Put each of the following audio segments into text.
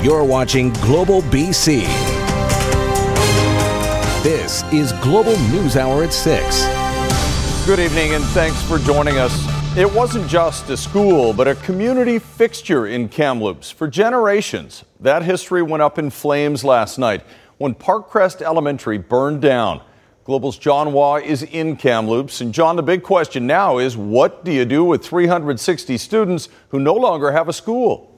You're watching Global BC. This is Global News Hour at 6. Good evening and thanks for joining us. It wasn't just a school, but a community fixture in Kamloops for generations. That history went up in flames last night when Parkcrest Elementary burned down. Global's John Hua is in Kamloops. And John, the big question now is what do you do with 360 students who no longer have a school?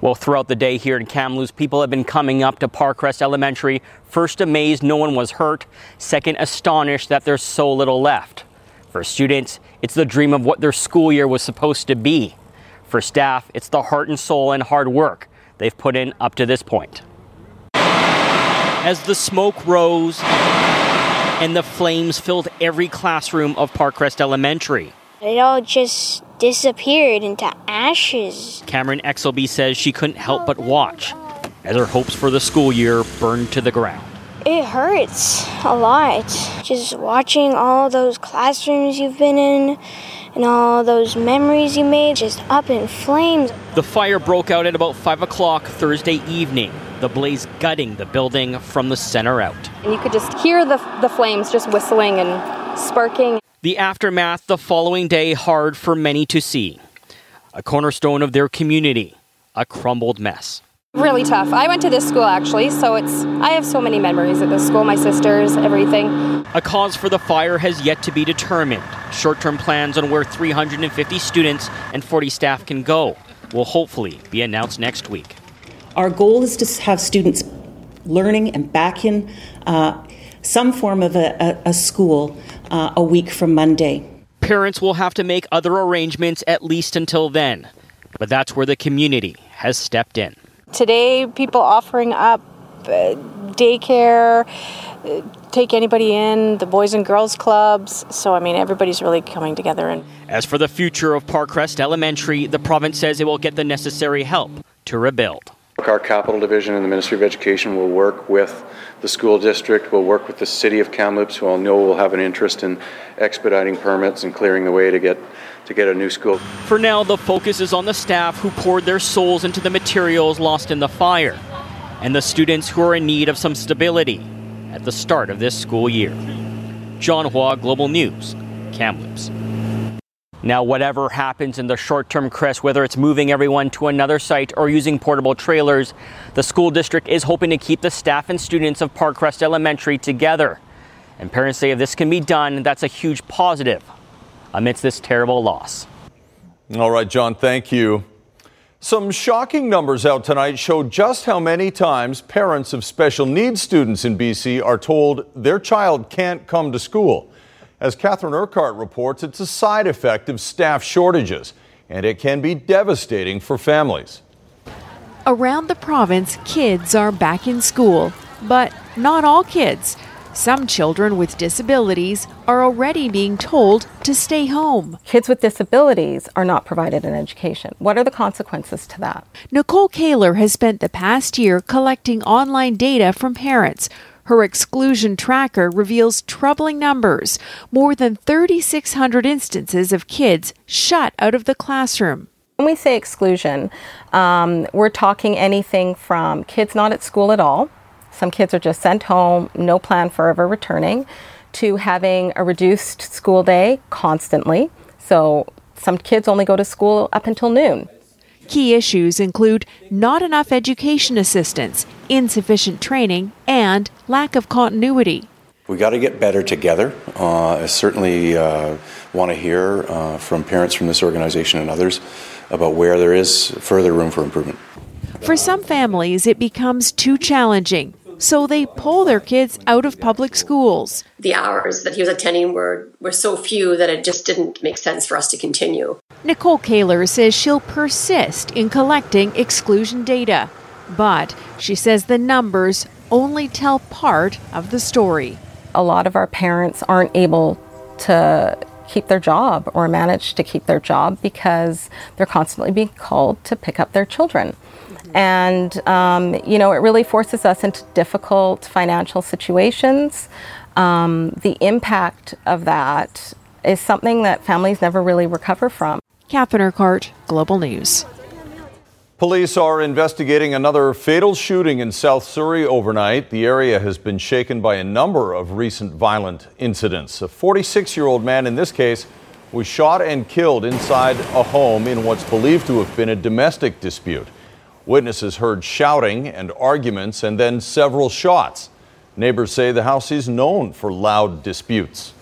Well, throughout the day here in Kamloops, people have been coming up to Parkcrest Elementary, first amazed no one was hurt, second astonished that there's so little left. For students, it's the dream of what their school year was supposed to be. For staff, it's the heart and soul and hard work they've put in up to this point. As the smoke rose and the flames filled every classroom of Parkcrest Elementary, it all just disappeared into ashes. Cameron Exelby says she couldn't help but watch as her hopes for the school year burned to the ground. It hurts a lot. Just watching all those classrooms you've been in and all those memories you made just up in flames. The fire broke out at about 5 o'clock Thursday evening, the blaze gutting the building from the center out. And you could just hear the, the flames just whistling and sparking. The aftermath the following day hard for many to see. A cornerstone of their community, a crumbled mess. Really tough. I went to this school actually, so it's I have so many memories at this school, my sisters, everything. A cause for the fire has yet to be determined. Short-term plans on where 350 students and 40 staff can go will hopefully be announced next week. Our goal is to have students learning and back in uh, some form of a, a, a school uh, a week from Monday. Parents will have to make other arrangements at least until then, but that's where the community has stepped in. Today, people offering up uh, daycare, uh, take anybody in, the Boys and Girls Clubs. So, I mean, everybody's really coming together. And As for the future of Parkcrest Elementary, the province says it will get the necessary help to rebuild. Our capital division and the Ministry of Education will work with the school district, will work with the city of Kamloops, who I know will have an interest in expediting permits and clearing the way to get to get a new school. For now, the focus is on the staff who poured their souls into the materials lost in the fire, and the students who are in need of some stability at the start of this school year. John Hua, Global News, Kamloops. Now, whatever happens in the short term, Chris, whether it's moving everyone to another site or using portable trailers, the school district is hoping to keep the staff and students of Parkcrest Elementary together. And parents say if this can be done, that's a huge positive amidst this terrible loss. All right, John, thank you. Some shocking numbers out tonight show just how many times parents of special needs students in BC are told their child can't come to school. As Catherine Urquhart reports, it's a side effect of staff shortages, and it can be devastating for families. Around the province, kids are back in school, but not all kids. Some children with disabilities are already being told to stay home. Kids with disabilities are not provided an education. What are the consequences to that? Nicole Kaler has spent the past year collecting online data from parents. Her exclusion tracker reveals troubling numbers more than 3,600 instances of kids shut out of the classroom. When we say exclusion, um, we're talking anything from kids not at school at all, some kids are just sent home, no plan for ever returning, to having a reduced school day constantly. So some kids only go to school up until noon. Key issues include not enough education assistance, insufficient training, and lack of continuity. We got to get better together. Uh, I certainly uh, want to hear uh, from parents from this organization and others about where there is further room for improvement. For some families, it becomes too challenging, so they pull their kids out of public schools. The hours that he was attending were, were so few that it just didn't make sense for us to continue. Nicole Kaler says she'll persist in collecting exclusion data, but she says the numbers only tell part of the story. A lot of our parents aren't able to keep their job or manage to keep their job because they're constantly being called to pick up their children. And, um, you know, it really forces us into difficult financial situations. Um, the impact of that is something that families never really recover from. Catherine Urquhart, Global News. Police are investigating another fatal shooting in South Surrey overnight. The area has been shaken by a number of recent violent incidents. A 46 year old man in this case was shot and killed inside a home in what's believed to have been a domestic dispute. Witnesses heard shouting and arguments and then several shots. Neighbors say the house is known for loud disputes.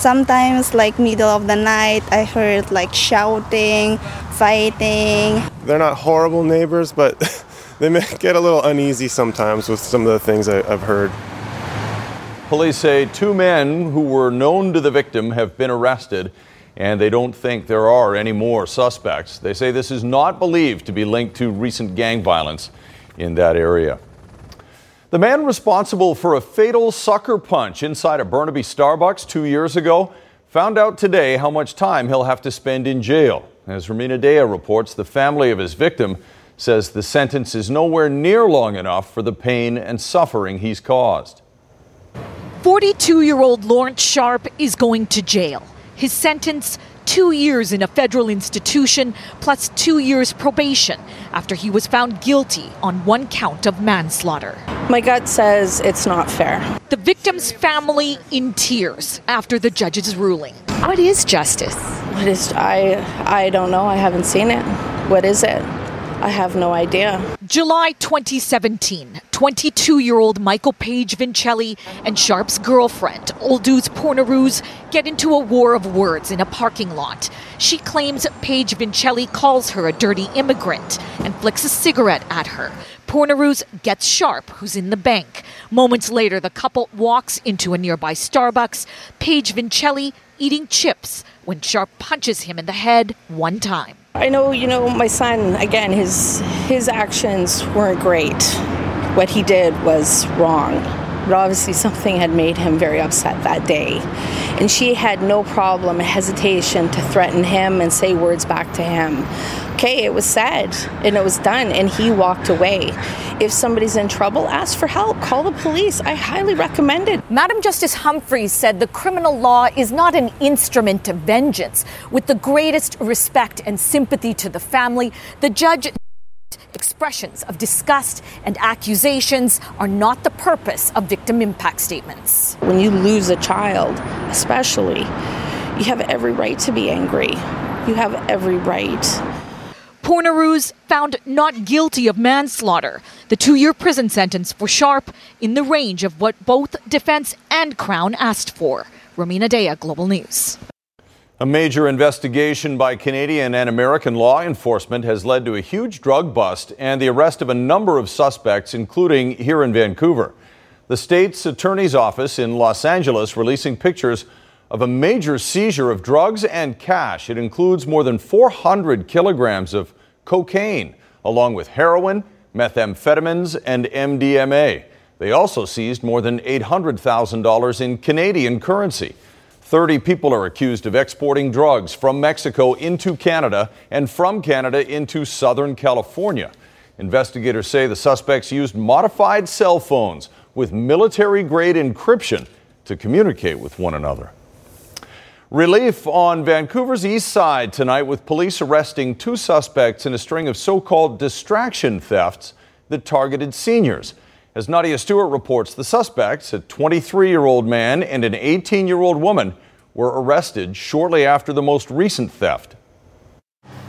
Sometimes, like middle of the night, I heard like shouting, fighting. They're not horrible neighbors, but they may get a little uneasy sometimes with some of the things I, have heard. Police say two men who were known to the victim have been arrested, and they don't think there are any more suspects. They say this is not believed to be linked to recent gang violence in that area. The man responsible for a fatal sucker punch inside a Burnaby Starbucks two years ago found out today how much time he'll have to spend in jail. As Rumina Daya reports, the family of his victim says the sentence is nowhere near long enough for the pain and suffering he's caused. 42 year old Lawrence Sharp is going to jail. His sentence two years in a federal institution plus two years probation after he was found guilty on one count of manslaughter. My gut says it's not fair. The victim's family in tears after the judge's ruling. What is justice? What is I I don't know. I haven't seen it. What is it? I have no idea. July 2017, 22 year old Michael Page Vincelli and Sharp's girlfriend, Aldous Pornaroos, get into a war of words in a parking lot. She claims Page Vincelli calls her a dirty immigrant and flicks a cigarette at her. Pornaroos gets Sharp, who's in the bank. Moments later, the couple walks into a nearby Starbucks. Page Vincelli eating chips when Sharp punches him in the head one time. I know, you know, my son, again, his his actions weren't great. What he did was wrong. But obviously something had made him very upset that day. And she had no problem, hesitation to threaten him and say words back to him okay, it was said and it was done, and he walked away. If somebody's in trouble, ask for help, call the police. I highly recommend it. Madam Justice Humphreys said the criminal law is not an instrument of vengeance. With the greatest respect and sympathy to the family, the judge expressions of disgust and accusations are not the purpose of victim impact statements. When you lose a child, especially, you have every right to be angry. You have every right. Pornaroos found not guilty of manslaughter. The two year prison sentence for Sharp in the range of what both defense and Crown asked for. Rumina Daya, Global News. A major investigation by Canadian and American law enforcement has led to a huge drug bust and the arrest of a number of suspects, including here in Vancouver. The state's attorney's office in Los Angeles releasing pictures of a major seizure of drugs and cash. It includes more than 400 kilograms of cocaine, along with heroin, methamphetamines, and MDMA. They also seized more than $800,000 in Canadian currency. 30 people are accused of exporting drugs from Mexico into Canada and from Canada into Southern California. Investigators say the suspects used modified cell phones with military grade encryption to communicate with one another. Relief on Vancouver's east side tonight with police arresting two suspects in a string of so called distraction thefts that targeted seniors. As Nadia Stewart reports, the suspects, a 23 year old man and an 18 year old woman, were arrested shortly after the most recent theft.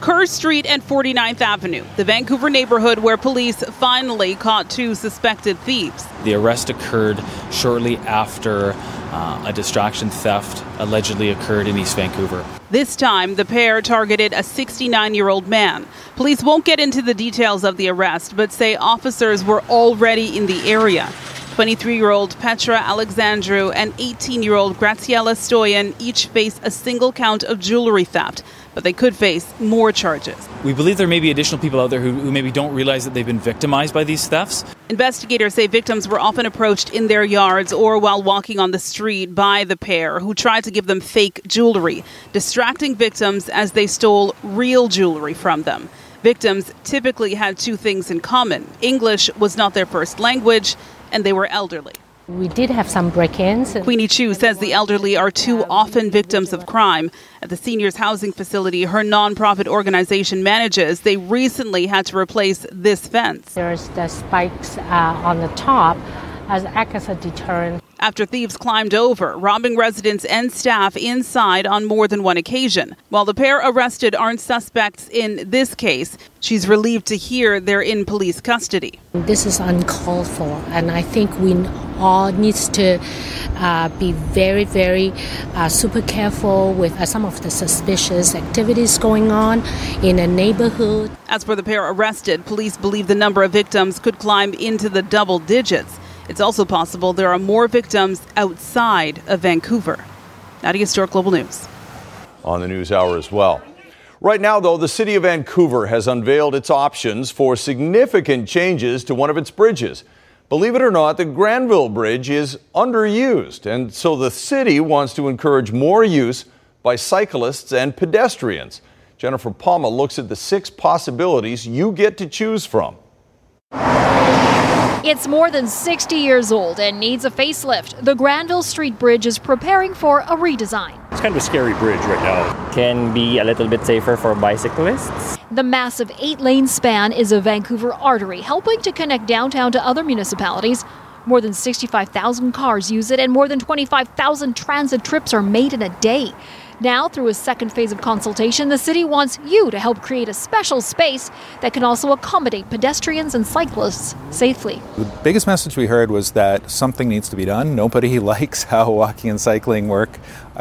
Kerr Street and 49th Avenue, the Vancouver neighborhood where police finally caught two suspected thieves. The arrest occurred shortly after uh, a distraction theft allegedly occurred in East Vancouver. This time, the pair targeted a 69 year old man. Police won't get into the details of the arrest, but say officers were already in the area. 23 year old Petra Alexandru and 18 year old Graciela Stoyan each face a single count of jewelry theft, but they could face more charges. We believe there may be additional people out there who, who maybe don't realize that they've been victimized by these thefts. Investigators say victims were often approached in their yards or while walking on the street by the pair who tried to give them fake jewelry, distracting victims as they stole real jewelry from them. Victims typically had two things in common English was not their first language, and they were elderly. We did have some break ins. Queenie Chu says the elderly are too often victims of crime. At the seniors' housing facility her nonprofit organization manages, they recently had to replace this fence. There's the spikes uh, on the top as act as a deterrent. After thieves climbed over, robbing residents and staff inside on more than one occasion. While the pair arrested aren't suspects in this case, she's relieved to hear they're in police custody. This is uncalled for, and I think we all needs to uh, be very, very uh, super careful with uh, some of the suspicious activities going on in a neighborhood. As for the pair arrested, police believe the number of victims could climb into the double digits. It's also possible there are more victims outside of Vancouver. Nadia Stewart, Global News. On the news hour as well. Right now, though, the city of Vancouver has unveiled its options for significant changes to one of its bridges. Believe it or not, the Granville Bridge is underused, and so the city wants to encourage more use by cyclists and pedestrians. Jennifer Palma looks at the six possibilities you get to choose from. It's more than 60 years old and needs a facelift. The Granville Street Bridge is preparing for a redesign. It's kind of a scary bridge right now. Can be a little bit safer for bicyclists. The massive eight lane span is a Vancouver artery, helping to connect downtown to other municipalities. More than 65,000 cars use it, and more than 25,000 transit trips are made in a day. Now, through a second phase of consultation, the city wants you to help create a special space that can also accommodate pedestrians and cyclists safely. The biggest message we heard was that something needs to be done. Nobody likes how walking and cycling work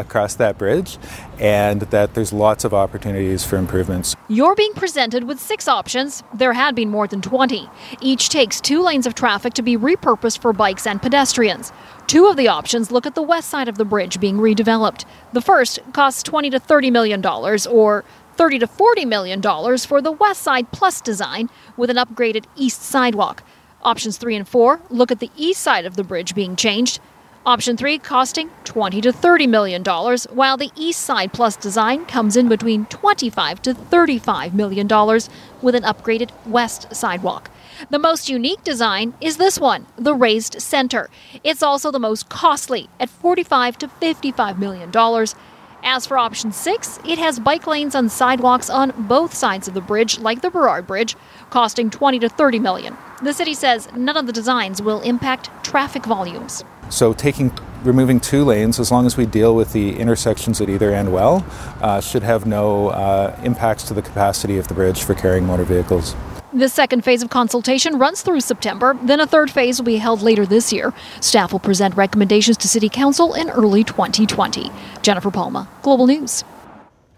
across that bridge, and that there's lots of opportunities for improvements. You're being presented with six options. There had been more than 20. Each takes two lanes of traffic to be repurposed for bikes and pedestrians. Two of the options look at the west side of the bridge being redeveloped. The first costs 20 to 30 million dollars or 30 to 40 million dollars for the west side plus design with an upgraded east sidewalk. Options 3 and 4 look at the east side of the bridge being changed. Option 3 costing 20 to 30 million dollars, while the East Side Plus design comes in between 25 to 35 million dollars with an upgraded west sidewalk. The most unique design is this one, the raised center. It's also the most costly at 45 to 55 million dollars. As for option 6, it has bike lanes and sidewalks on both sides of the bridge like the Burrard Bridge, costing 20 to 30 million. The city says none of the designs will impact traffic volumes. So taking removing two lanes, as long as we deal with the intersections at either end well, uh, should have no uh, impacts to the capacity of the bridge for carrying motor vehicles. The second phase of consultation runs through September, then a third phase will be held later this year. Staff will present recommendations to City Council in early 2020. Jennifer Palma, Global News.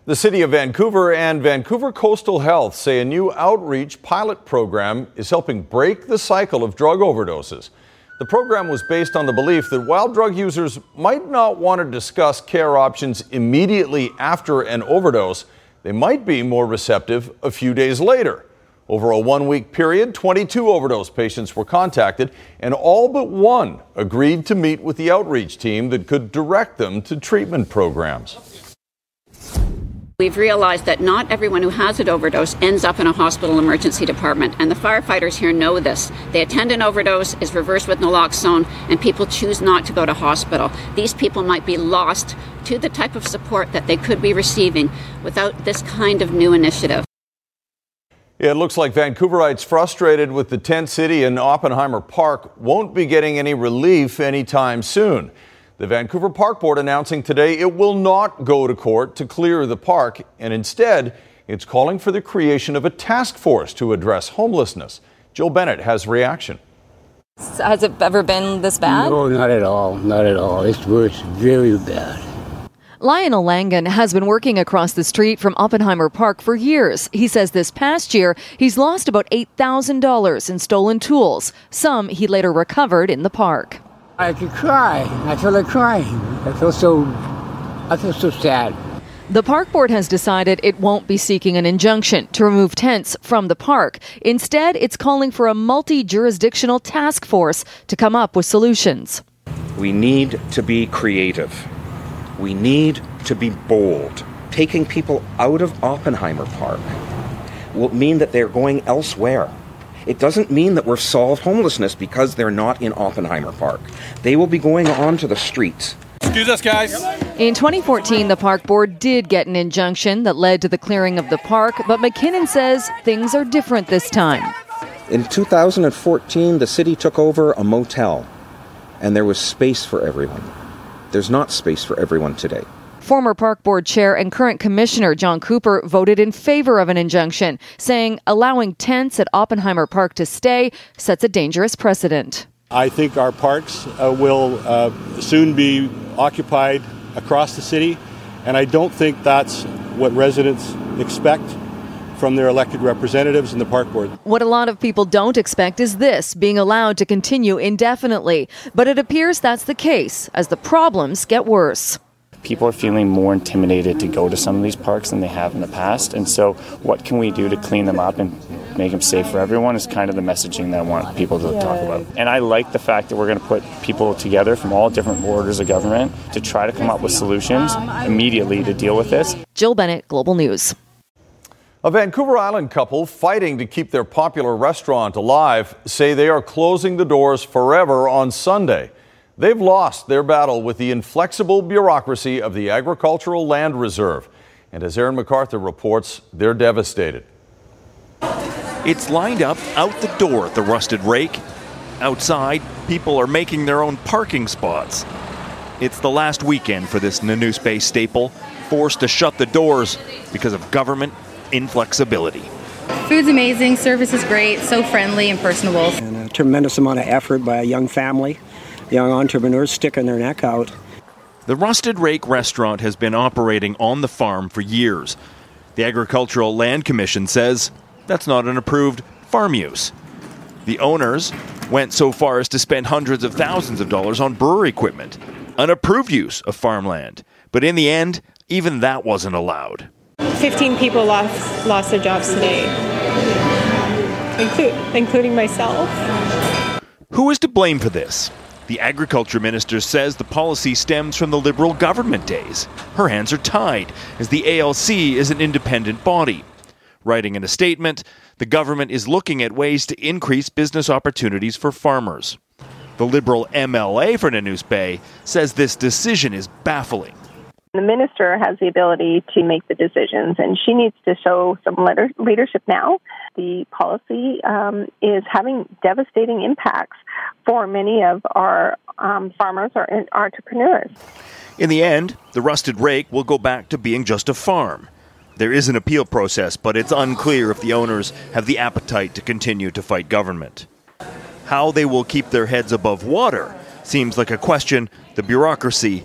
The City of Vancouver and Vancouver Coastal Health say a new outreach pilot program is helping break the cycle of drug overdoses. The program was based on the belief that while drug users might not want to discuss care options immediately after an overdose, they might be more receptive a few days later. Over a one week period, 22 overdose patients were contacted, and all but one agreed to meet with the outreach team that could direct them to treatment programs. We've realized that not everyone who has an overdose ends up in a hospital emergency department, and the firefighters here know this. They attend an overdose, is reversed with naloxone, and people choose not to go to hospital. These people might be lost to the type of support that they could be receiving without this kind of new initiative. It looks like Vancouverites frustrated with the tent city in Oppenheimer Park won't be getting any relief anytime soon. The Vancouver Park Board announcing today it will not go to court to clear the park, and instead, it's calling for the creation of a task force to address homelessness. Jill Bennett has reaction. Has it ever been this bad? No, not at all. Not at all. It's worse, very bad. Lionel Langan has been working across the street from Oppenheimer Park for years. He says this past year he's lost about $8,000 in stolen tools. Some he later recovered in the park. I could cry. I feel like crying. I feel so. I feel so sad. The park board has decided it won't be seeking an injunction to remove tents from the park. Instead, it's calling for a multi jurisdictional task force to come up with solutions. We need to be creative. We need to be bold. Taking people out of Oppenheimer Park will mean that they're going elsewhere. It doesn't mean that we've solved homelessness because they're not in Oppenheimer Park. They will be going onto the streets. Excuse us, guys. In 2014, the park board did get an injunction that led to the clearing of the park, but Mackinnon says things are different this time. In 2014, the city took over a motel, and there was space for everyone. There's not space for everyone today. Former park board chair and current commissioner John Coupar voted in favor of an injunction, saying allowing tents at Oppenheimer Park to stay sets a dangerous precedent. I think our parks uh, will uh, soon be occupied across the city, and I don't think that's what residents expect from their elected representatives in the park board. What a lot of people don't expect is this being allowed to continue indefinitely. But it appears that's the case as the problems get worse people are feeling more intimidated to go to some of these parks than they have in the past. And so, what can we do to clean them up and make them safe for everyone is kind of the messaging that I want people to talk about. And I like the fact that we're going to put people together from all different borders of government to try to come up with solutions um, immediately to deal with this. Jill Bennett, Global News. A Vancouver Island couple fighting to keep their popular restaurant alive say they are closing the doors forever on Sunday. They've lost their battle with the inflexible bureaucracy of the Agricultural Land Reserve. And as Aaron McArthur reports, they're devastated. It's lined up out the door at the Rusted Rake. Outside, people are making their own parking spots. It's the last weekend for this Nanoose Bay staple, forced to shut the doors because of government inflexibility. Food's amazing, service is great, so friendly and personable. And a tremendous amount of effort by a young family young entrepreneurs sticking their neck out. The Rusted Rake restaurant has been operating on the farm for years. The Agricultural Land Commission says that's not an approved farm use. The owners went so far as to spend hundreds of thousands of dollars on brewery equipment, an approved use of farmland. But in the end, even that wasn't allowed. 15 people lost, lost their jobs today, inclu- including myself. Who is to blame for this? The agriculture minister says the policy stems from the Liberal government days. Her hands are tied, as the ALC is an independent body. Writing in a statement, the government is looking at ways to increase business opportunities for farmers. The Liberal MLA for Nanoose Bay says this decision is baffling. The minister has the ability to make the decisions, and she needs to show some leadership now. The policy um, is having devastating impacts for many of our um, farmers or entrepreneurs. In the end, the rusted rake will go back to being just a farm. There is an appeal process, but it's unclear if the owners have the appetite to continue to fight government. How they will keep their heads above water seems like a question the bureaucracy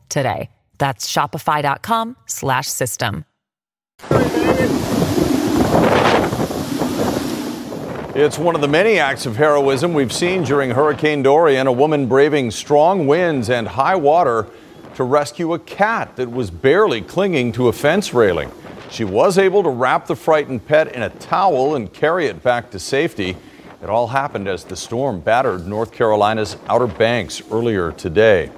today. That's shopify.com slash system. It's one of the many acts of heroism we've seen during Hurricane Dorian, a woman braving strong winds and high water to rescue a cat that was barely clinging to a fence railing. She was able to wrap the frightened pet in a towel and carry it back to safety. It all happened as the storm battered North Carolina's Outer Banks earlier today.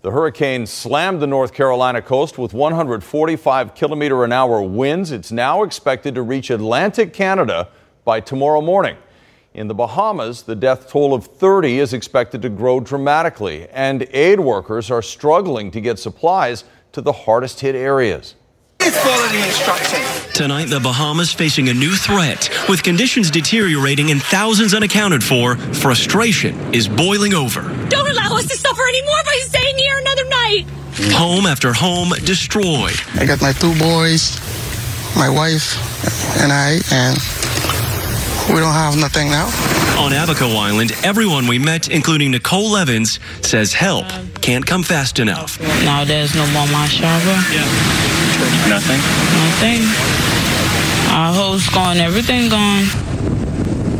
The hurricane slammed the North Carolina coast with 145 kilometer an hour winds. It's now expected to reach Atlantic Canada by tomorrow morning. In the Bahamas, the death toll of 30 is expected to grow dramatically, and aid workers are struggling to get supplies to the hardest hit areas. Follow the instructions. Tonight, the Bahamas facing a new threat. With conditions deteriorating and thousands unaccounted for, frustration is boiling over. Don't allow us to suffer anymore by staying here another night. Home after home destroyed. I got my two boys, my wife, and I, and we don't have nothing now. On Abaco Island, everyone we met, including Nicole Evans, says help can't come fast enough. Now there's no more my shower. Nothing? Nothing. Our hose gone, everything gone.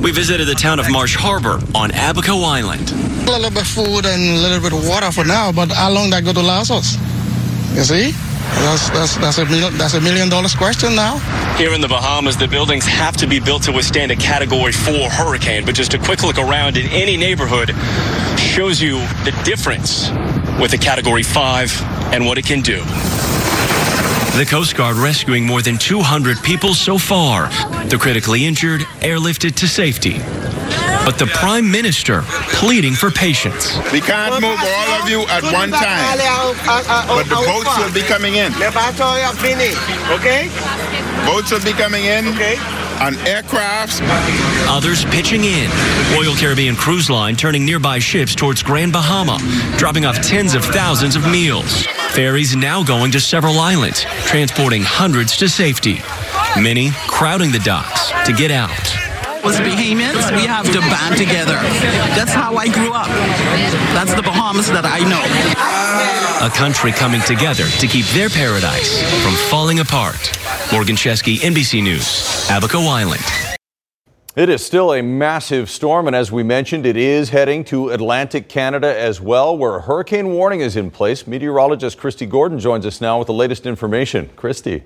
We visited the town of Marsh Harbor on Abaco Island. A little bit food and a little bit of water for now, but how long that go to last us? You see? That's, that's, that's, a million, that's a million dollars question now. Here in the Bahamas, the buildings have to be built to withstand a Category 4 hurricane, but just a quick look around in any neighborhood shows you the difference with a Category 5 and what it can do. The Coast Guard rescuing more than 200 people so far. The critically injured airlifted to safety. But the Prime Minister pleading for patience. We can't move all of you at one time, but the boats will be coming in. Okay? Boats will be coming in Okay on aircrafts. Others pitching in. Royal Caribbean Cruise Line turning nearby ships towards Grand Bahama, dropping off tens of thousands of meals. Ferries now going to several islands, transporting hundreds to safety. Many crowding the docks to get out. As Bahamians, we have to band together. That's how I grew up. That's the Bahamas that I know. A country coming together to keep their paradise from falling apart. Morgan Chesky, NBC News, Abaco Island. It is still a massive storm, and as we mentioned, it is heading to Atlantic Canada as well, where a hurricane warning is in place. Meteorologist Kristi Gordon joins us now with the latest information. Kristi.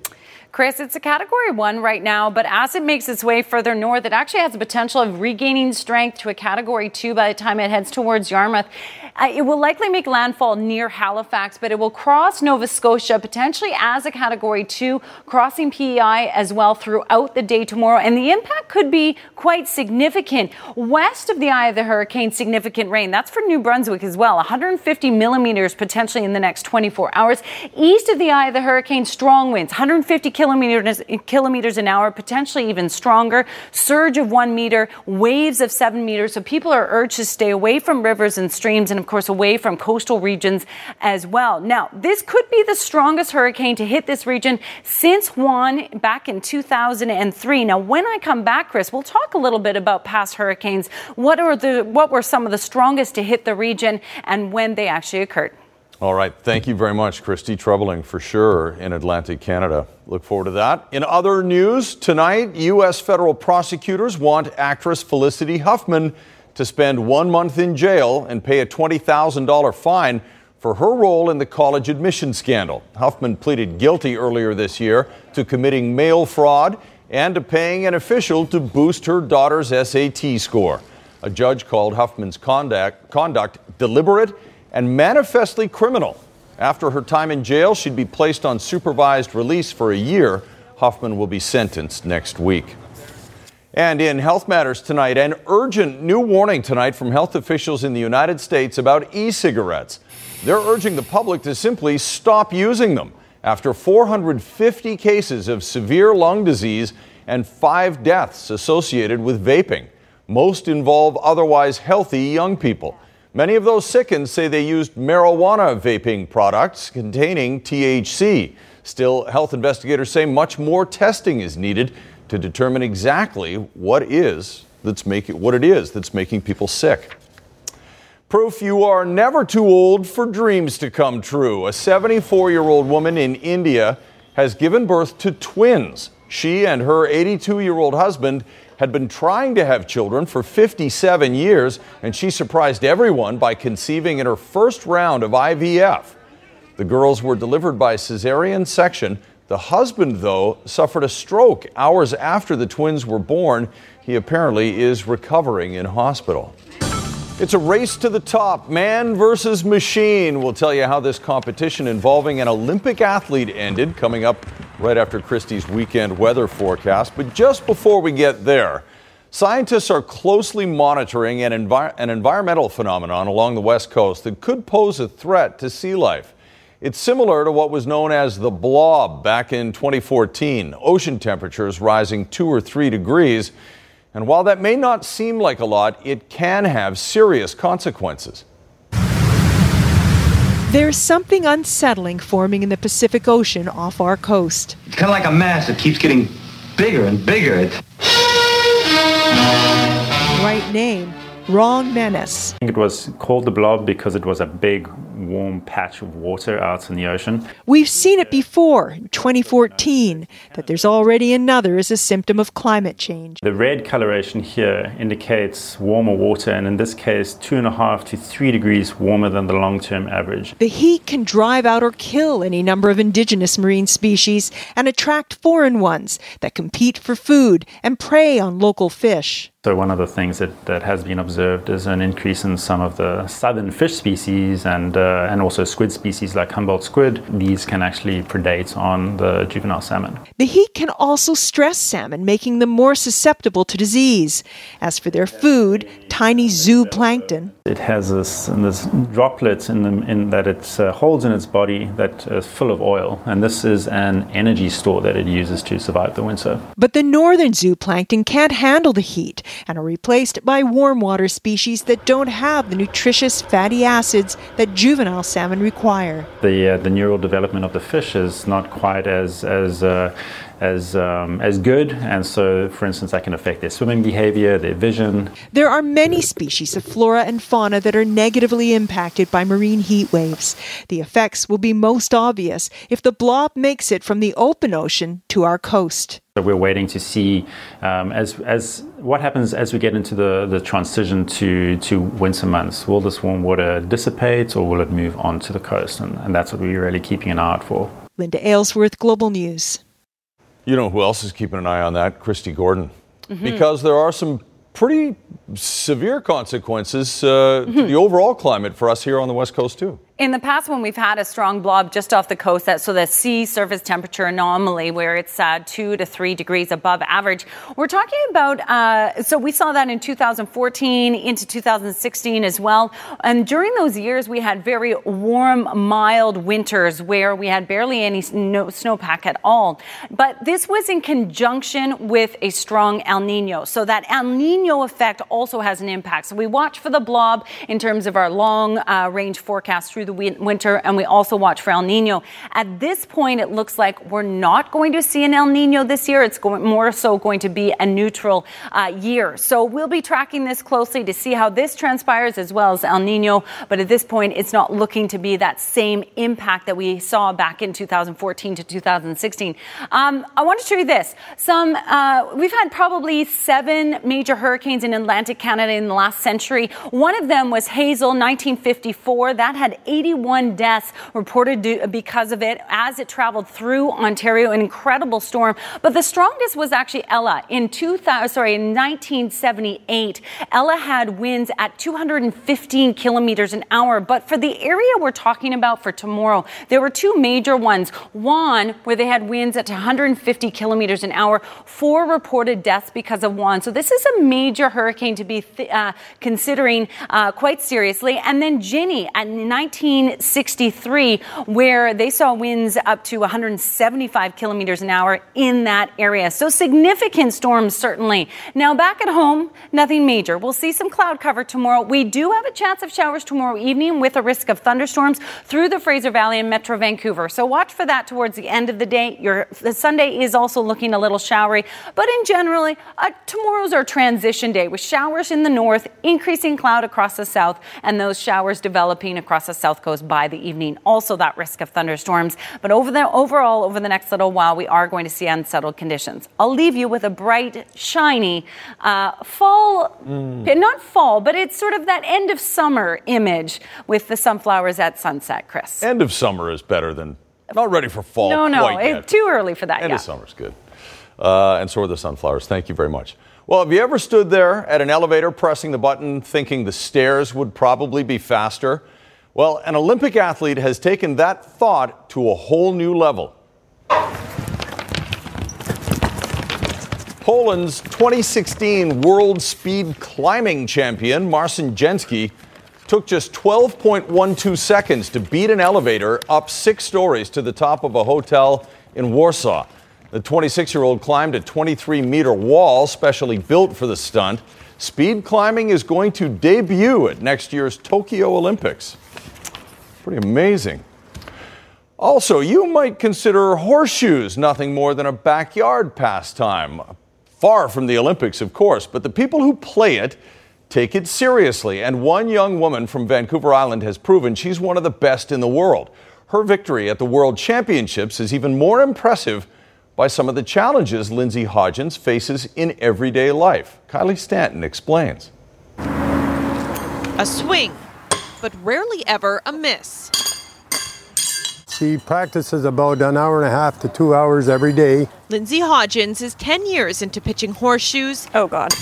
Chris, it's a category one right now, but as it makes its way further north, it actually has the potential of regaining strength to a category two by the time it heads towards Yarmouth. Uh, it will likely make landfall near Halifax, but it will cross Nova Scotia potentially as a category two, crossing PEI as well throughout the day tomorrow. And the impact could be quite significant. West of the eye of the hurricane, significant rain. That's for New Brunswick as well. 150 millimeters potentially in the next 24 hours. East of the eye of the hurricane, strong winds, 150 kilometers, kilometers kilometers an hour, potentially even stronger. Surge of one meter, waves of seven meters. So people are urged to stay away from rivers and streams and of course, away from coastal regions as well. Now, this could be the strongest hurricane to hit this region since Juan back in 2003. Now, when I come back, Chris, we'll talk a little bit about past hurricanes. What are the what were some of the strongest to hit the region and when they actually occurred? All right. Thank you very much, Kristi. Troubling for sure in Atlantic Canada. Look forward to that. In other news, tonight, U.S. federal prosecutors want actress Felicity Huffman to spend one month in jail and pay a $20,000 fine for her role in the college admission scandal. Huffman pleaded guilty earlier this year to committing mail fraud and to paying an official to boost her daughter's SAT score. A judge called Huffman's conduct, conduct deliberate and manifestly criminal. After her time in jail, she'd be placed on supervised release for a year. Huffman will be sentenced next week. And in Health Matters tonight, an urgent new warning tonight from health officials in the United States about e cigarettes. They're urging the public to simply stop using them after 450 cases of severe lung disease and five deaths associated with vaping. Most involve otherwise healthy young people. Many of those sickened say they used marijuana vaping products containing THC. Still, health investigators say much more testing is needed to determine exactly what is that's making what it is that's making people sick. Proof you are never too old for dreams to come true. A 74-year-old woman in India has given birth to twins. She and her 82-year-old husband had been trying to have children for 57 years, and she surprised everyone by conceiving in her first round of IVF. The girls were delivered by cesarean section the husband, though, suffered a stroke hours after the twins were born. He apparently is recovering in hospital. It's a race to the top, man versus machine. We'll tell you how this competition involving an Olympic athlete ended, coming up right after Kristi's weekend weather forecast. But just before we get there, scientists are closely monitoring an, an environmental phenomenon along the west coast that could pose a threat to sea life. It's similar to what was known as the blob back in 2014, ocean temperatures rising two or three degrees. And while that may not seem like a lot, it can have serious consequences. There's something unsettling forming in the Pacific Ocean off our coast. It's kind of like a mass that keeps getting bigger and bigger. It's... Right name, wrong menace. I think it was called the blob because it was a big warm patch of water out in the ocean. We've seen it before 2014 that there's already another as a symptom of climate change. The red coloration here indicates warmer water, and in this case, two and a half to three degrees warmer than the long term average. The heat can drive out or kill any number of indigenous marine species and attract foreign ones that compete for food and prey on local fish. So one of the things that, that has been observed is an increase in some of the southern fish species and uh, and also squid species like Humboldt squid. These can actually predate on the juvenile salmon. The heat can also stress salmon, making them more susceptible to disease. As for their food, tiny zooplankton. It has this, this droplet in, the, in that it uh, holds in its body that is full of oil, and this is an energy store that it uses to survive the winter. But the northern zooplankton can't handle the heat and are replaced by warm water species that don't have the nutritious fatty acids that juvenile salmon require. The, uh, the neural development of the fish is not quite as, as uh, as um, as good, and so, for instance, that can affect their swimming behavior, their vision. There are many species of flora and fauna that are negatively impacted by marine heat waves. The effects will be most obvious if the blob makes it from the open ocean to our coast. So we're waiting to see um, as, as what happens as we get into the, the transition to, to winter months. Will this warm water dissipate or will it move on to the coast? And, and that's what we're really keeping an eye out for. Linda Aylesworth, Global News. You know who else is keeping an eye on that? Kristi Gordon. Mm-hmm. Because there are some pretty severe consequences uh, mm-hmm. to the overall climate for us here on the West Coast, too. In the past, when we've had a strong blob just off the coast, that so the sea surface temperature anomaly where it's uh, two to three degrees above average, we're talking about. Uh, so we saw that in 2014 into 2016 as well, and during those years we had very warm, mild winters where we had barely any no, snowpack at all. But this was in conjunction with a strong El Nino, so that El Nino effect also has an impact. So we watch for the blob in terms of our long uh, range forecast through the winter, and we also watch for El Nino. At this point, it looks like we're not going to see an El Nino this year. It's going, more so going to be a neutral uh, year. So we'll be tracking this closely to see how this transpires as well as El Nino. But at this point, it's not looking to be that same impact that we saw back in 2014 to 2016. Um, I want to show you this. Some uh, we've had probably seven major hurricanes in Atlantic Canada in the last century. One of them was Hazel, 1954. That had 81 deaths reported because of it as it traveled through Ontario, an incredible storm. But the strongest was actually Ella in 2000, sorry, in 1978. Ella had winds at 215 kilometers an hour. But for the area we're talking about for tomorrow, there were two major ones. Juan, where they had winds at 150 kilometers an hour, four reported deaths because of Juan. So this is a major hurricane to be th- uh, considering uh, quite seriously. And then Ginny at 19 1963, where they saw winds up to 175 kilometers an hour in that area. So significant storms, certainly. Now, back at home, nothing major. We'll see some cloud cover tomorrow. We do have a chance of showers tomorrow evening with a risk of thunderstorms through the Fraser Valley and Metro Vancouver. So watch for that towards the end of the day. Your Sunday is also looking a little showery, but in generally, uh, tomorrow's our transition day with showers in the north, increasing cloud across the south, and those showers developing across the south south coast by the evening. Also, that risk of thunderstorms. But over the overall, over the next little while, we are going to see unsettled conditions. I'll leave you with a bright, shiny uh, fall, mm. not fall, but it's sort of that end of summer image with the sunflowers at sunset, Chris. End of summer is better than not ready for fall. No, no, it's too early for that. End yeah. of summer's good. Uh, and so are the sunflowers. Thank you very much. Well, have you ever stood there at an elevator pressing the button thinking the stairs would probably be faster? Well, an Olympic athlete has taken that thought to a whole new level. Poland's 2016 world speed climbing champion, Marcin Jędrzejczyk, took just 12.12 seconds to beat an elevator up six stories to the top of a hotel in Warsaw. The 26 year old climbed a 23 meter wall specially built for the stunt. Speed climbing is going to debut at next year's Tokyo Olympics. Pretty amazing. Also, you might consider horseshoes nothing more than a backyard pastime. Far from the Olympics, of course, but the people who play it take it seriously. And one young woman from Vancouver Island has proven she's one of the best in the world. Her victory at the World Championships is even more impressive by some of the challenges Lindsay Hodgins faces in everyday life. Kylie Stanton explains. A swing, but rarely ever a miss. She practices about an hour and a half to two hours every day. Lindsay Hodgins is 10 years into pitching horseshoes. Oh, God.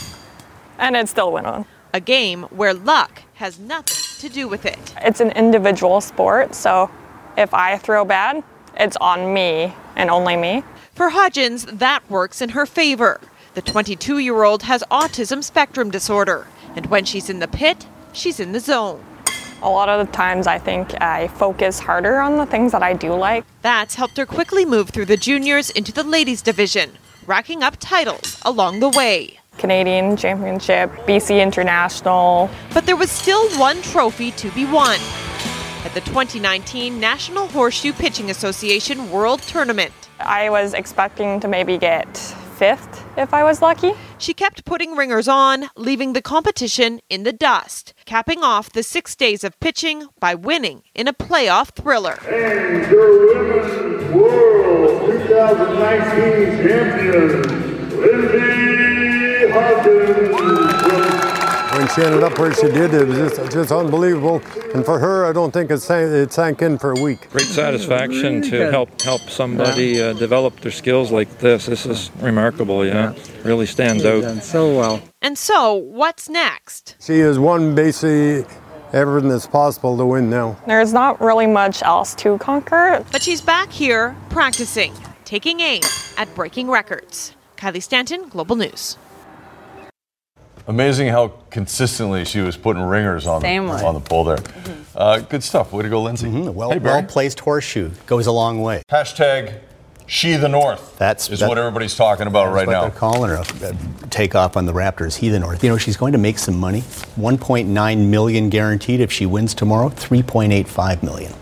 And it still went on. A game where luck has nothing to do with it. It's an individual sport, so if I throw bad, it's on me and only me. For Hodgins, that works in her favor. The 22 year old has autism spectrum disorder, and when she's in the pit, she's in the zone. A lot of the times, I think I focus harder on the things that I do like. That's helped her quickly move through the juniors into the ladies' division, racking up titles along the way. Canadian Championship, BC International. But there was still one trophy to be won at the 2019 National Horseshoe Pitching Association World Tournament. I was expecting to maybe get fifth if I was lucky. She kept putting ringers on, leaving the competition in the dust, capping off the six days of pitching by winning in a playoff thriller. And your Women's World 2019 champion, Lindsay Hodgins when she ended up where she did, it was just, just unbelievable. And for her, I don't think it sank, it sank in for a week. Great satisfaction to help help somebody uh, develop their skills like this. This is remarkable, you know. Really stands out. So well. And so, what's next? She has won basically everything that's possible to win now. There's not really much else to conquer. But she's back here practicing, taking aim at breaking records. Kylie Stanton, Global News. Amazing how consistently she was putting ringers on, the, on the pole there. Mm-hmm. Uh, good stuff. Way to go, Lindsay. Mm-hmm. Well, hey, well placed horseshoe goes a long way. Hashtag she the North. That's is that, what everybody's talking about right what now. They're calling her a, a takeoff on the Raptors. He the North. You know she's going to make some money. 1.9 million guaranteed if she wins tomorrow. 3.85 million.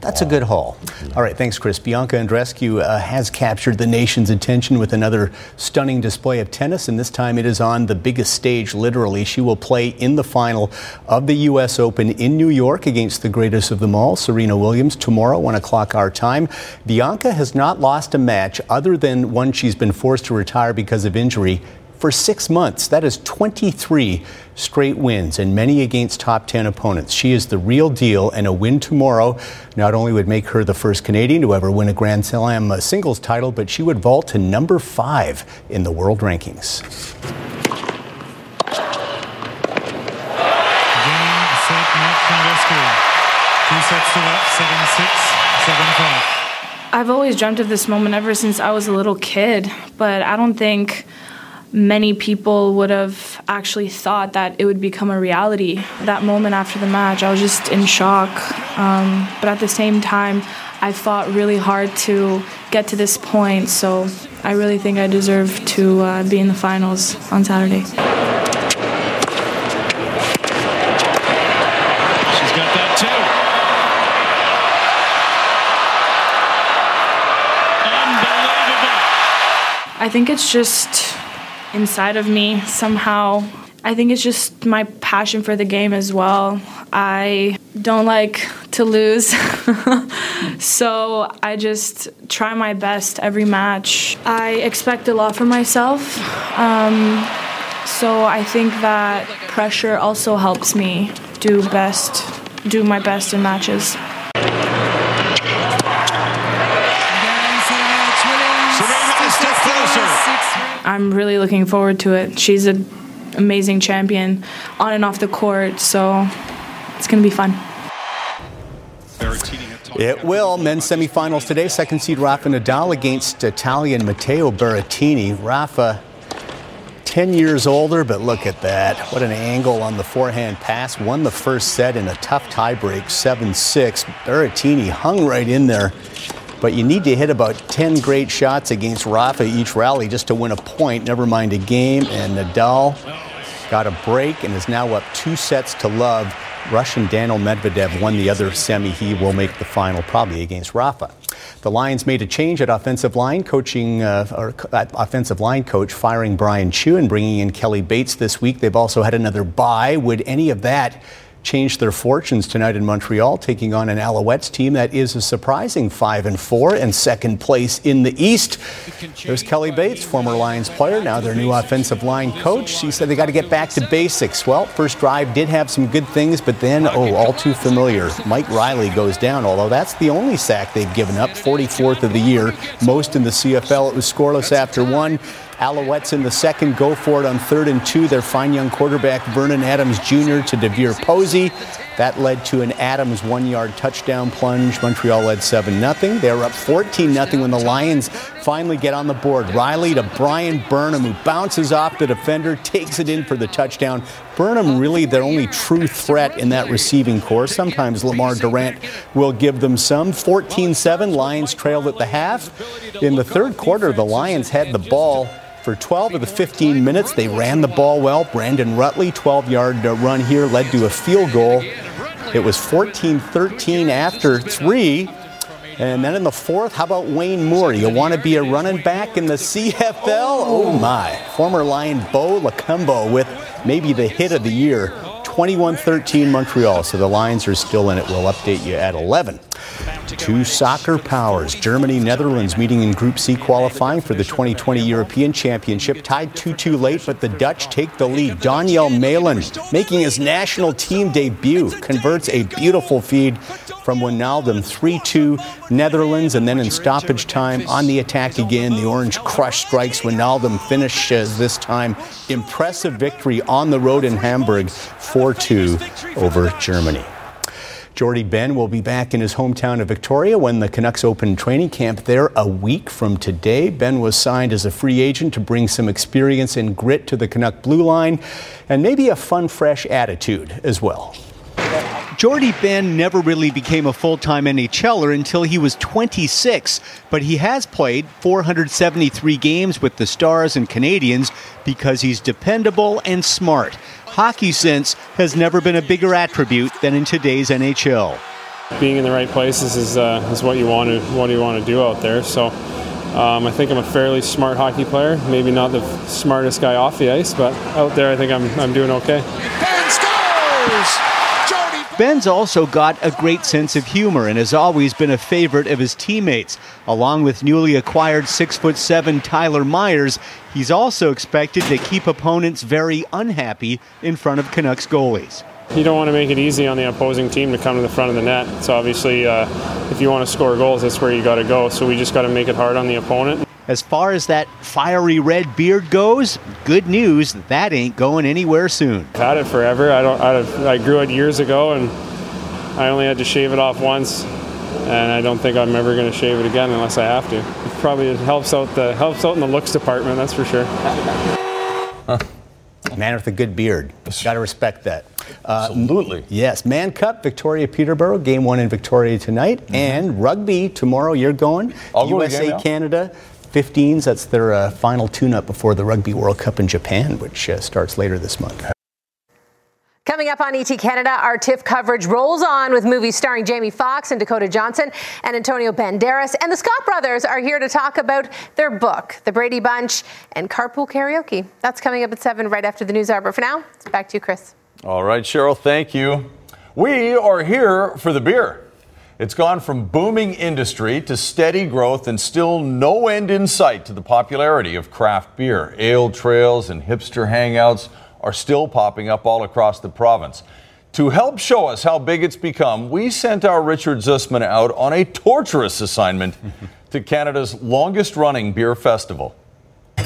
That's a good haul. All right, thanks, Chris. Bianca Andreescu uh, has captured the nation's attention with another stunning display of tennis, and this time it is on the biggest stage, literally. She will play in the final of the U.S. Open in New York against the greatest of them all, Serena Williams, tomorrow, 1 o'clock our time. Bianca has not lost a match other than one she's been forced to retire because of injury for six months. That is 23 straight wins and many against top 10 opponents. She is the real deal, and a win tomorrow not only would make her the first Canadian to ever win a Grand Slam uh, singles title, but she would vault to number five in the world rankings. Two sets to love, 7 6, 7 5. I've always dreamt of this moment ever since I was a little kid, but I don't think many people would have actually thought that it would become a reality. That moment after the match, I was just in shock. Um, but at the same time, I fought really hard to get to this point, so I really think I deserve to uh, be in the finals on Saturday. She's got that too. Unbelievable. I think it's just inside of me somehow. I think it's just my passion for the game as well. I don't like to lose. so I just try my best every match. I expect a lot from myself. Um, so I think that pressure also helps me do best, do my best in matches. I'm really looking forward to it. She's an amazing champion on and off the court, so it's going to be fun. It will. Men's semifinals today. Second seed Rafa Nadal against Italian Matteo Berrettini. Rafa 10 years older, but look at that. What an angle on the forehand pass. Won the first set in a tough tiebreak, 7 6. Berrettini hung right in there. But you need to hit about 10 great shots against Rafa each rally just to win a point, never mind a game. And Nadal got a break and is now up two sets to love. Russian Daniil Medvedev won the other semi. He will make the final probably against Rafa. The Lions made a change at offensive line coaching, uh, or offensive line coach, firing Brian Chew and bringing in Kelly Bates this week. They've also had another bye. Would any of that changed their fortunes tonight in Montreal, taking on an Alouettes team that is a surprising five and four and second place in the East. There's Kelly Bates, former Lions player, now their new offensive line coach. She said they got to get back to basics. Well, first drive did have some good things, but then, oh, all too familiar. Mike Reilly goes down, although that's the only sack they've given up, 44th of the year, most in the CFL. It was scoreless after one. Alouettes in the second go for it on third and two. Their fine young quarterback, Vernon Adams Jr., to DeVier Posey. That led to an Adams one yard touchdown plunge. Montreal led 7 0. They were up 14 0 when the Lions finally get on the board. Reilly to Bryan Burnham, who bounces off the defender, takes it in for the touchdown. Burnham, really their only true threat in that receiving corps. Sometimes Lemar Durant will give them some. 14 7, Lions trailed at the half. In the third quarter, the Lions had the ball. For 12 of the 15 minutes, they ran the ball well. Brandon Rutley, 12 yard run here, led to a field goal. It was 14 13 after three. And then in the fourth, how about Wayne Moore? You want to be a running back in the CFL? Oh my. Former Lion Bo Lokombo with maybe the hit of the year. 21 13 Montreal. So the Lions are still in it. We'll update you at 11. Two soccer powers, Germany, Netherlands, meeting in Group C qualifying for the 2020 European Championship. Tied 2 2 late, but the Dutch take the lead. Donyell Malen making his national team debut, converts a beautiful feed from Wijnaldum 3 2 Netherlands, and then in stoppage time on the attack again. The Orange Crush strikes. Wijnaldum finishes this time. Impressive victory on the road in Hamburg 4 2 over Germany. Jordie Benn will be back in his hometown of Victoria when the Canucks open training camp there a week from today. Benn was signed as a free agent to bring some experience and grit to the Canuck blue line and maybe a fun, fresh attitude as well. Jordie Benn never really became a full time NHLer until he was 26, but he has played 473 games with the Stars and Canadiens because he's dependable and smart. Hockey sense has never been a bigger attribute than in today's NHL. Being in the right places is, uh, is what you want to what you want to do out there. So um, I think I'm a fairly smart hockey player. Maybe not the smartest guy off the ice, but out there I think I'm I'm doing okay. Benn scores. Benn's also got a great sense of humor and has always been a favorite of his teammates. Along with newly acquired six foot seven Tyler Myers, he's also expected to keep opponents very unhappy in front of Canucks goalies. You don't want to make it easy on the opposing team to come to the front of the net. So obviously, uh, if you want to score goals, that's where you got to go. So we just got to make it hard on the opponent. As far as that fiery red beard goes, good news, that ain't going anywhere soon. I've had it forever. I don't. I, I grew it years ago, and I only had to shave it off once, and I don't think I'm ever going to shave it again unless I have to. It probably helps out the helps out in the looks department. That's for sure. Man with a good beard. Got to respect that. Uh, Absolutely. Yes. Mann Cup, Victoria Peterborough, game one in Victoria tonight. Mm-hmm. And rugby tomorrow, you're going. I'll go USA, again. Canada. 15s, that's their uh, final tune up before the Rugby World Cup in Japan, which uh, starts later this month. Coming up on ET Canada, our TIFF coverage rolls on with movies starring Jamie Foxx and Dakota Johnson and Antonio Banderas. And the Scott brothers are here to talk about their book, The Brady Bunch and Carpool Karaoke. That's coming up at 7 right after the news hour. But for now, it's back to you, Chris. All right, Cheryl, thank you. We are here for the beer. It's gone from booming industry to steady growth and still no end in sight to the popularity of craft beer. Ale trails and hipster hangouts are still popping up all across the province. To help show us how big it's become, we sent our Richard Zussman out on a torturous assignment to Canada's longest running beer festival.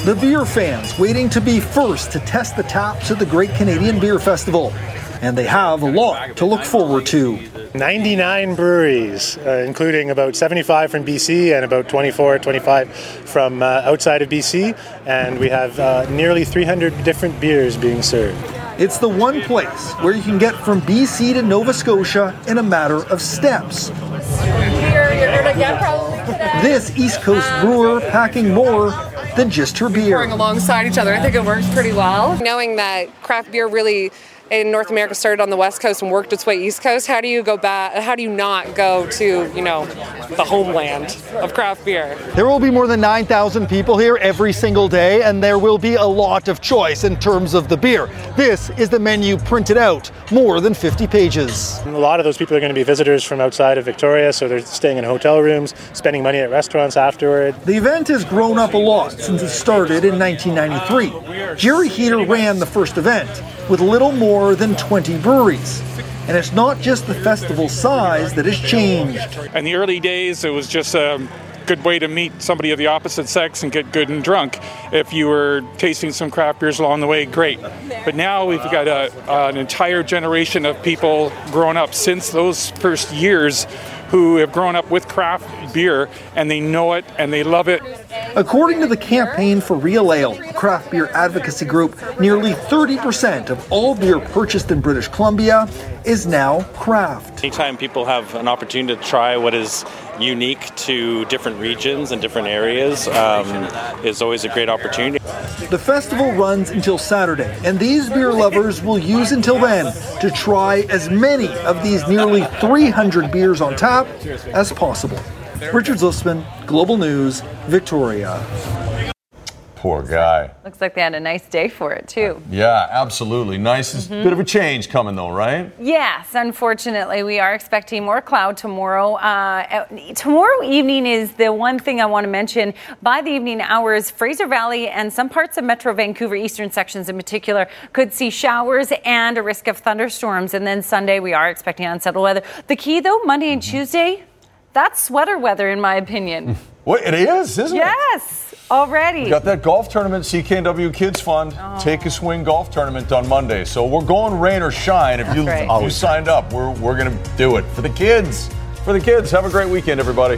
The beer fans waiting to be first to test the taps at the Great Canadian Beer Festival. And they have a lot to look forward to. 99 breweries, uh, including about 75 from BC and about 24, 25 from uh, outside of BC. And we have uh, nearly 300 different beers being served. It's the one place where you can get from BC to Nova Scotia in a matter of steps. Beer you're gonna get probably today. This East Coast brewer packing more than just her beer. Pouring alongside each other, I think it works pretty well. Knowing that craft beer really in North America started on the West Coast and worked its way East Coast, how do you go back? How do you not go to you know the homeland of craft beer? There will be more than 9,000 people here every single day, and there will be a lot of choice in terms of the beer. This is the menu printed out, more than 50 pages. A lot of those people are going to be visitors from outside of Victoria, so they're staying in hotel rooms, spending money at restaurants afterward. The event has grown up a lot since it started in 1993. Jerry Heater ran the first event with little more than 20 breweries. And it's not just the festival size that has changed. In the early days, it was just a good way to meet somebody of the opposite sex and get good and drunk. If you were tasting some craft beers along the way, great. But now we've got a, an entire generation of people growing up since those first years who have grown up with craft beer and they know it and they love it. According to the Campaign for Real Ale, a craft beer advocacy group, nearly 30% of all beer purchased in British Columbia is now craft. Anytime people have an opportunity to try what is unique to different regions and different areas um, is always a great opportunity. The festival runs until Saturday, and these beer lovers will use until then to try as many of these nearly 300 beers on tap as possible. Richard Zussman, Global News, Victoria. Poor guy. Looks like they had a nice day for it, too. Yeah, absolutely. Nice. Is Mhm. Bit of a change coming though, right? Yes, unfortunately, we are expecting more cloud tomorrow. Uh, tomorrow evening is the one thing I want to mention. By the evening hours, Fraser Valley and some parts of Metro Vancouver, eastern sections in particular, could see showers and a risk of thunderstorms. And then Sunday, we are expecting unsettled weather. The key, though, Monday and Tuesday, that's sweater weather, in my opinion. Well, it is, isn't it? Yes, already. We got that golf tournament, CKNW Kids Fund, Oh. Take a Swing golf tournament on Monday. So we're going rain or shine. If you, right. you signed up, we're, we're going to do it for the kids. For the kids. Have a great weekend, everybody.